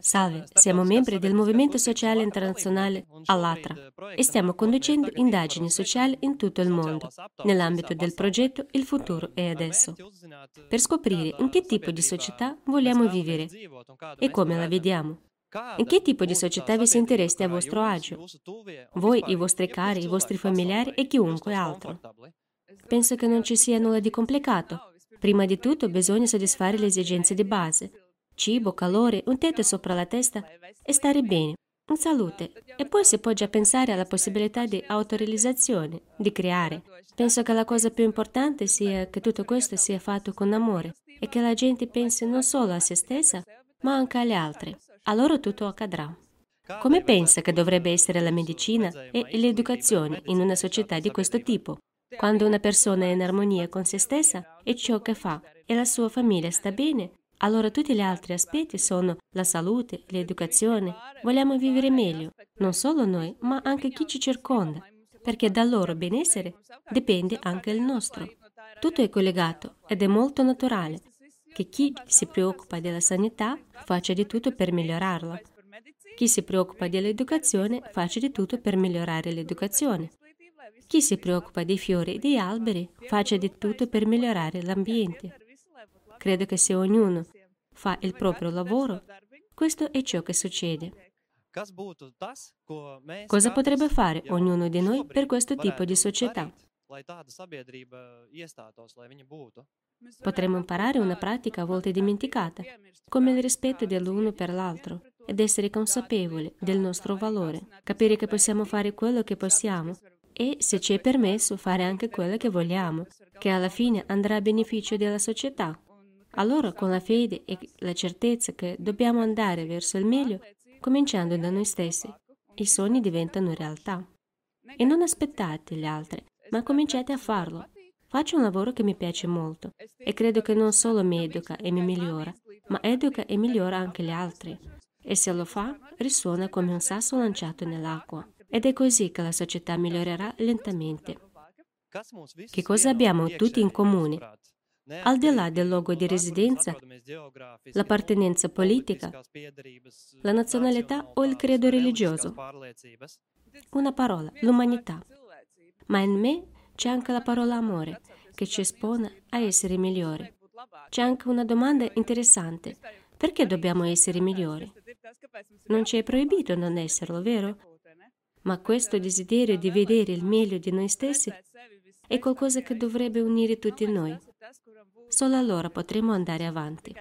Salve, siamo membri del Movimento Sociale Internazionale Allatra e stiamo conducendo indagini sociali in tutto il mondo, nell'ambito del progetto Il futuro è adesso, per scoprire in che tipo di società vogliamo vivere e come la vediamo. In che tipo di società vi sentireste a vostro agio? Voi, i vostri cari, i vostri familiari e chiunque altro. Penso che non ci sia nulla di complicato. Prima di tutto bisogna soddisfare le esigenze di base. Cibo, calore, un tetto sopra la testa e stare bene, in salute. E poi si può già pensare alla possibilità di autorealizzazione, di creare. Penso che la cosa più importante sia che tutto questo sia fatto con amore e che la gente pensi non solo a se stessa, ma anche alle altre allora tutto accadrà. Come pensa che dovrebbe essere la medicina e l'educazione in una società di questo tipo? Quando una persona è in armonia con se stessa e ciò che fa e la sua famiglia sta bene, allora tutti gli altri aspetti sono la salute, l'educazione. Vogliamo vivere meglio, non solo noi, ma anche chi ci circonda, perché dal loro benessere dipende anche il nostro. Tutto è collegato ed è molto naturale che chi si preoccupa della sanità faccia di tutto per migliorarla. Chi si preoccupa dell'educazione faccia di tutto per migliorare l'educazione. Chi si preoccupa dei fiori e degli alberi faccia di tutto per migliorare l'ambiente. Credo che se ognuno fa il proprio lavoro, questo è ciò che succede. Cosa potrebbe fare ognuno di noi per questo tipo di società? Potremmo imparare una pratica a volte dimenticata, come il rispetto dell'uno per l'altro, ed essere consapevoli del nostro valore, capire che possiamo fare quello che possiamo e, se ci è permesso, fare anche quello che vogliamo, che alla fine andrà a beneficio della società. Allora, con la fede e la certezza che dobbiamo andare verso il meglio, cominciando da noi stessi, i sogni diventano realtà. E non aspettate gli altri, ma cominciate a farlo. Faccio un lavoro che mi piace molto e credo che non solo mi educa e mi migliora, ma educa e migliora anche gli altri. E se lo fa, risuona come un sasso lanciato nell'acqua. Ed è così che la società migliorerà lentamente. Che cosa abbiamo tutti in comune? Al di là del luogo di residenza, l'appartenenza politica, la nazionalità o il credo religioso. Una parola, l'umanità. Ma in me c'è anche la parola amore, che ci espone a essere migliori. C'è anche una domanda interessante. Perché dobbiamo essere migliori? Non ci è proibito non esserlo, vero? Ma questo desiderio di vedere il meglio di noi stessi è qualcosa che dovrebbe unire tutti noi. Solo allora potremo andare avanti.